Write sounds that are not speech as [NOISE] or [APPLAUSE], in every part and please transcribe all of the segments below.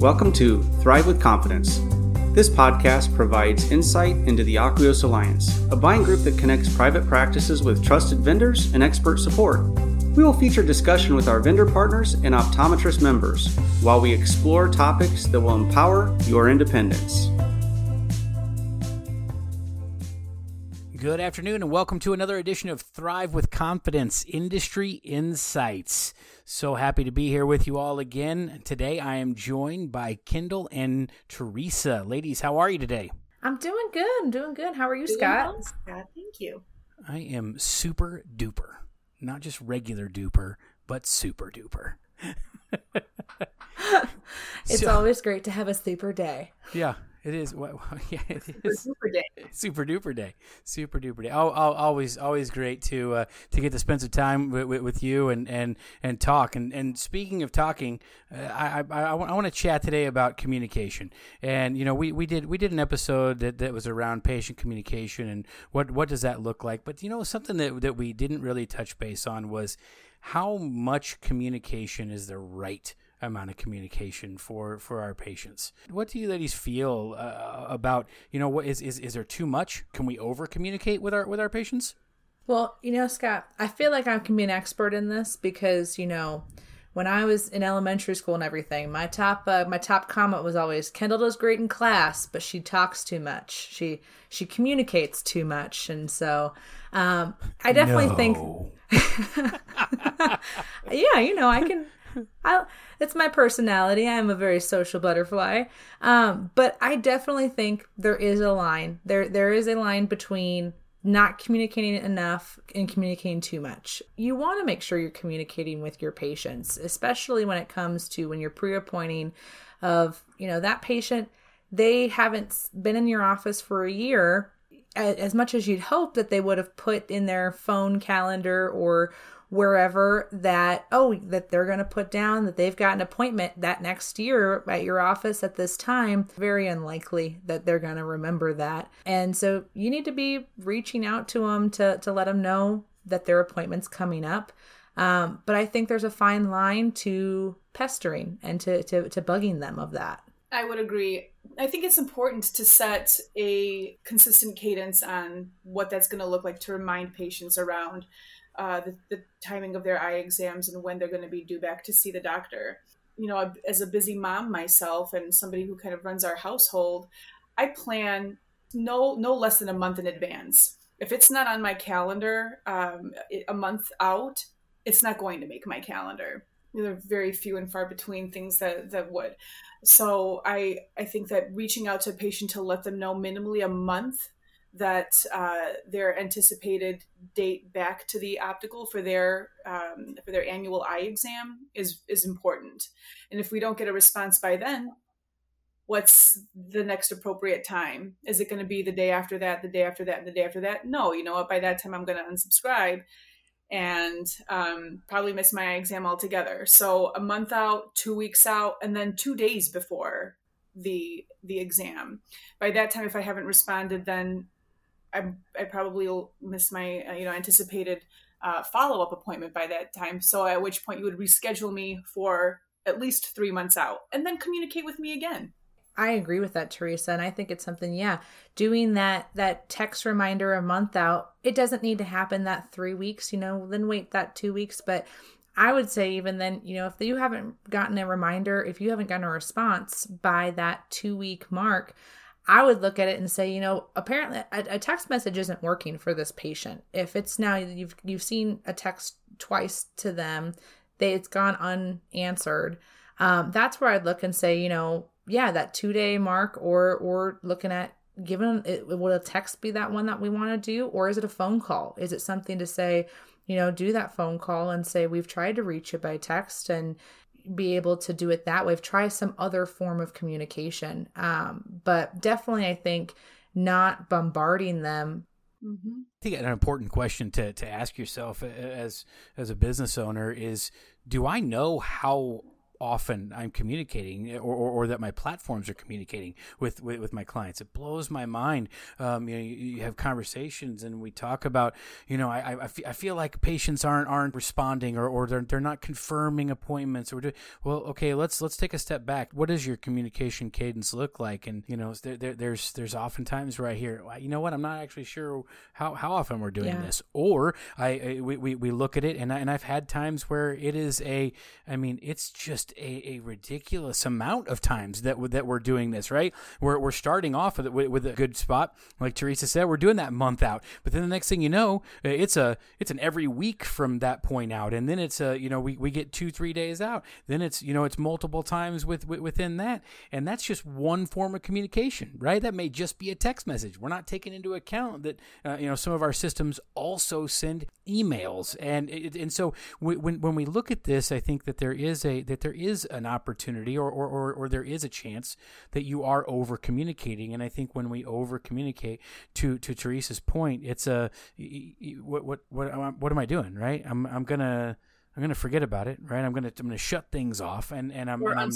Welcome to Thrive with Confidence. This podcast provides insight into the Acquios Alliance, a buying group that connects private practices with trusted vendors and expert support. We will feature discussion with our vendor partners and optometrist members while we explore topics that will empower your independence. Good afternoon, and welcome to another edition of Thrive with Confidence Industry Insights. So happy to be here with you all again. Today I am joined by Kendall and Teresa. Ladies, how are you today? I'm doing good. I'm doing good. How are you, doing Scott? Well, Scott, thank you. I am super duper. Not just regular duper, but super duper. [LAUGHS] [LAUGHS] it's so, always great to have a super day. Yeah, it is. Well, [LAUGHS] yeah, it is. Super day. Super duper day. Super duper day. Oh, oh, always, always great to uh, to get to spend some time with, with, you and, and, and talk. And and speaking of talking, uh, I, I, I, want to chat today about communication. And you know, we, we did we did an episode that, that was around patient communication and what what does that look like. But you know, something that that we didn't really touch base on was how much communication is the right amount of communication for for our patients. What do you ladies feel uh, about you know what is is is there too much? Can we over communicate with our with our patients? Well, you know, Scott, I feel like I can be an expert in this because you know when I was in elementary school and everything, my top uh, my top comment was always Kendall does great in class, but she talks too much. She she communicates too much, and so um, I definitely no. think. [LAUGHS] yeah, you know, I can. I it's my personality. I am a very social butterfly. Um, but I definitely think there is a line. There there is a line between not communicating enough and communicating too much. You want to make sure you're communicating with your patients, especially when it comes to when you're pre-appointing of, you know, that patient they haven't been in your office for a year as much as you'd hope that they would have put in their phone calendar or wherever that oh that they're going to put down that they've got an appointment that next year at your office at this time very unlikely that they're going to remember that. And so you need to be reaching out to them to to let them know that their appointment's coming up. Um, but i think there's a fine line to pestering and to, to to bugging them of that. I would agree. I think it's important to set a consistent cadence on what that's going to look like to remind patients around uh, the, the timing of their eye exams and when they're going to be due back to see the doctor. You know, as a busy mom myself and somebody who kind of runs our household, I plan no no less than a month in advance. If it's not on my calendar um, a month out, it's not going to make my calendar. There are very few and far between things that that would. So I I think that reaching out to a patient to let them know minimally a month that uh, their anticipated date back to the optical for their um, for their annual eye exam is is important. And if we don't get a response by then, what's the next appropriate time? Is it going to be the day after that, the day after that, and the day after that? No, you know what? By that time, I'm going to unsubscribe and um, probably miss my exam altogether. So a month out, two weeks out, and then two days before the the exam. By that time, if I haven't responded, then I, I probably will miss my uh, you know anticipated uh, follow up appointment by that time. So at which point you would reschedule me for at least three months out, and then communicate with me again. I agree with that, Teresa, and I think it's something. Yeah, doing that that text reminder a month out. It doesn't need to happen that three weeks. You know, then wait that two weeks, but. I would say even then, you know, if you haven't gotten a reminder, if you haven't gotten a response by that two week mark, I would look at it and say, you know, apparently a, a, text message isn't working for this patient. If it's now you've you've seen a text twice to them, they it's gone unanswered. Um, that's where I'd look and say, you know, yeah, that two day mark, or or looking at given it would a text be that one that we want to do, or is it a phone call? Is it something to say, you know, do that phone call and say we've tried to reach you by text and be able to do it that way. Try some other form of communication. Um, but definitely, I think not bombarding them. Mm-hmm. I think an important question to, to ask yourself as as a business owner is: Do I know how often I'm communicating or, or, or, that my platforms are communicating with, with, with my clients. It blows my mind. Um, you, know, you, you, have conversations and we talk about, you know, I, I, I feel like patients aren't, aren't responding or, or they're, they're not confirming appointments or, do, well, okay, let's, let's take a step back. What does your communication cadence look like? And, you know, there, there, there's, there's often times where I hear, you know what, I'm not actually sure how, how often we're doing yeah. this. Or I, I we, we, we look at it and, I, and I've had times where it is a, I mean, it's just a, a ridiculous amount of times that that we're doing this. Right, we're we're starting off with, with, with a good spot, like Teresa said. We're doing that month out, but then the next thing you know, it's a it's an every week from that point out, and then it's a you know we, we get two three days out. Then it's you know it's multiple times with, with within that, and that's just one form of communication, right? That may just be a text message. We're not taking into account that uh, you know some of our systems also send emails, and and so when when we look at this, I think that there is a that there is an opportunity or or, or, or there is a chance that you are over communicating. And I think when we over communicate, to to Teresa's point, it's a what what what what am I doing? Right? I'm I'm gonna I'm gonna forget about it, right? I'm gonna I'm gonna shut things off, and and I'm, and I'm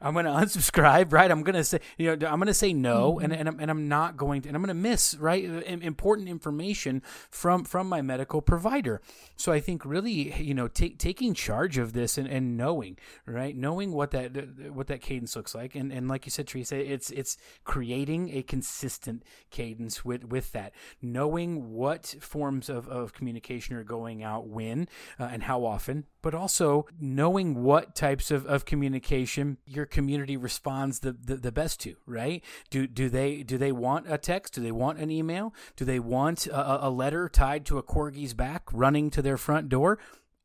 I'm going [LAUGHS] to unsubscribe, right? I'm going to say, you know, I'm going to say no, mm-hmm. and and I'm, and I'm not going to, and I'm going to miss, right, important information from from my medical provider. So I think really, you know, take, taking charge of this and, and knowing, right, knowing what that what that cadence looks like, and and like you said, Teresa, it's it's creating a consistent cadence with with that, knowing what forms of, of communication are going out when uh, and how often, but also knowing what types of, of communication your community responds the, the, the, best to, right? Do do they do they want a text? Do they want an email? Do they want a, a letter tied to a corgi's back running to their front door?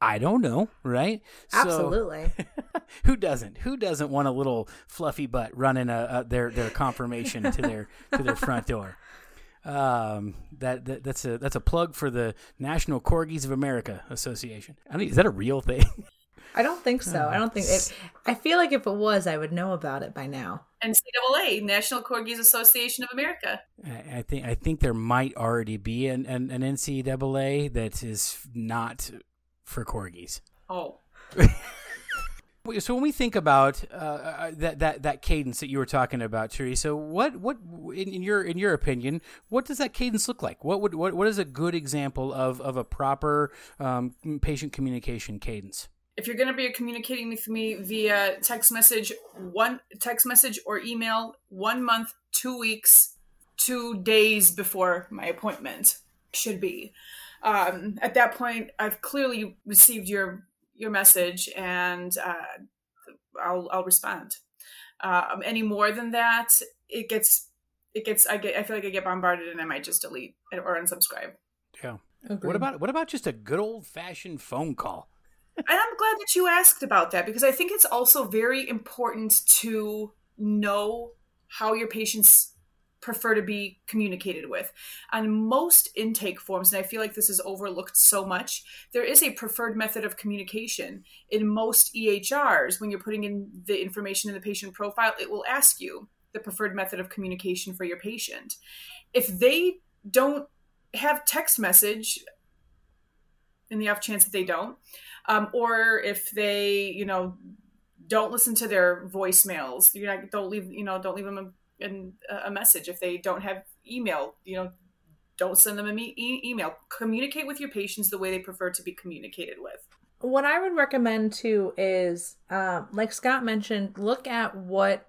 I don't know, right? Absolutely. So, [LAUGHS] who doesn't? Who doesn't want a little fluffy butt running a, a their their confirmation to their to their front door? Um, that, that, that's a that's a plug for the National Corgis of America Association. I mean, is that a real thing? [LAUGHS] I don't think so. I don't think it. I feel like if it was, I would know about it by now. NCAA, National Corgis Association of America. I, I think I think there might already be an, an, an NCAA that is not for corgis. Oh. [LAUGHS] So when we think about uh, uh, that that that cadence that you were talking about, Teresa, what what in, in, your in your opinion, what does that cadence look like? What would what what is a good example of of a proper um, patient communication cadence? If you're going to be communicating with me via text message, one text message or email, one month, two weeks, two days before my appointment should be. Um, at that point, I've clearly received your your message and uh, I'll I'll respond. Um, any more than that, it gets it gets I get I feel like I get bombarded and I might just delete or unsubscribe. Yeah. Agreed. What about what about just a good old fashioned phone call? And I'm glad that you asked about that because I think it's also very important to know how your patients prefer to be communicated with. On most intake forms, and I feel like this is overlooked so much, there is a preferred method of communication. In most EHRs, when you're putting in the information in the patient profile, it will ask you the preferred method of communication for your patient. If they don't have text message, in the off chance that they don't, um, or if they, you know, don't listen to their voicemails, you know, don't leave, you know, don't leave them and a message. If they don't have email you know don't send them an e- email. Communicate with your patients the way they prefer to be communicated with. What i would recommend too is um, like scott mentioned look at what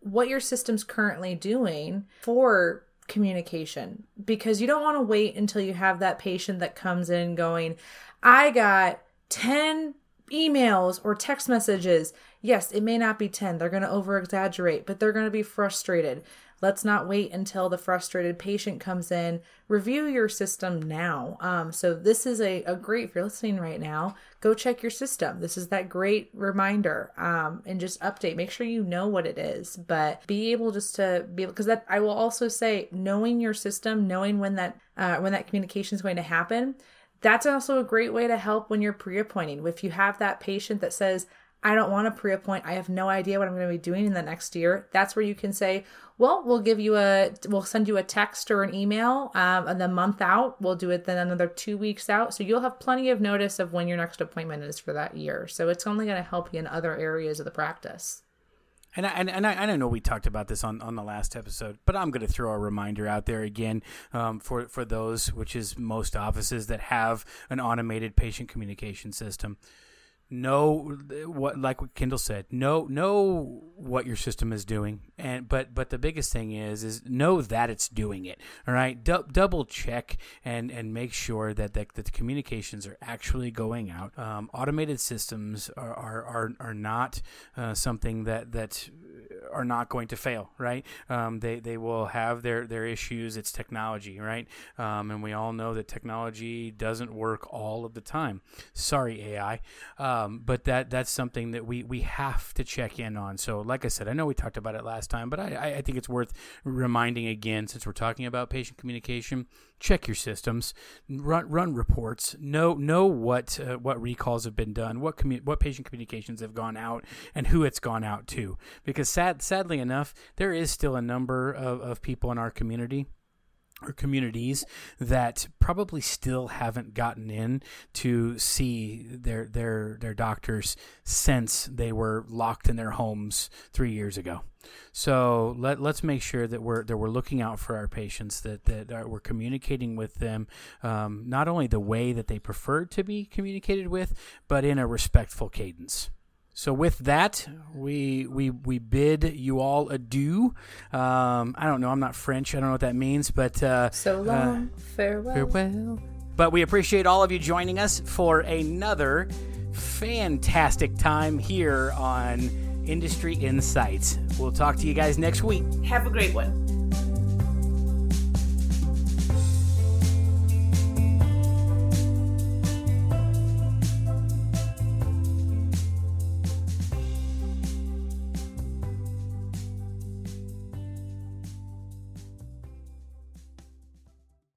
what your system's currently doing for communication because you don't want to wait until you have that patient that comes in going i got 10 emails or text messages Yes, it may not be 10. They're going to over exaggerate, but they're going to be frustrated. Let's not wait until the frustrated patient comes in. Review your system now. Um, so, this is a, a great, if you're listening right now, go check your system. This is that great reminder um, and just update. Make sure you know what it is, but be able just to be because that I will also say, knowing your system, knowing when that, uh, when that communication is going to happen, that's also a great way to help when you're pre appointing. If you have that patient that says, I don't want to pre appoint. I have no idea what I'm going to be doing in the next year. That's where you can say, well, we'll give you a, we'll send you a text or an email um, and the month out. We'll do it then another two weeks out. So you'll have plenty of notice of when your next appointment is for that year. So it's only going to help you in other areas of the practice. And I, and, and I, and I know we talked about this on, on the last episode, but I'm going to throw a reminder out there again um, for, for those, which is most offices that have an automated patient communication system know what like what Kendall said know know what your system is doing. And but but the biggest thing is is know that it's doing it. All right? Double check and and make sure that the, that the communications are actually going out. Um, automated systems are are, are, are not uh, something that that are not going to fail right um, they they will have their their issues it's technology right um, and we all know that technology doesn't work all of the time sorry AI um, but that that's something that we, we have to check in on. So, like I said, I know we talked about it last time, but I, I think it's worth reminding again since we're talking about patient communication. Check your systems, run run reports, know know what uh, what recalls have been done, what commu- what patient communications have gone out, and who it's gone out to. Because sad sadly enough, there is still a number of, of people in our community or communities that probably still haven't gotten in to see their their their doctors since they were locked in their homes three years ago. So let let's make sure that we're that we're looking out for our patients, that that are, we're communicating with them, um, not only the way that they prefer to be communicated with, but in a respectful cadence. So with that, we we we bid you all adieu. Um, I don't know. I'm not French. I don't know what that means, but uh, so long, uh, farewell. Farewell. But we appreciate all of you joining us for another fantastic time here on Industry Insights. We'll talk to you guys next week. Have a great one.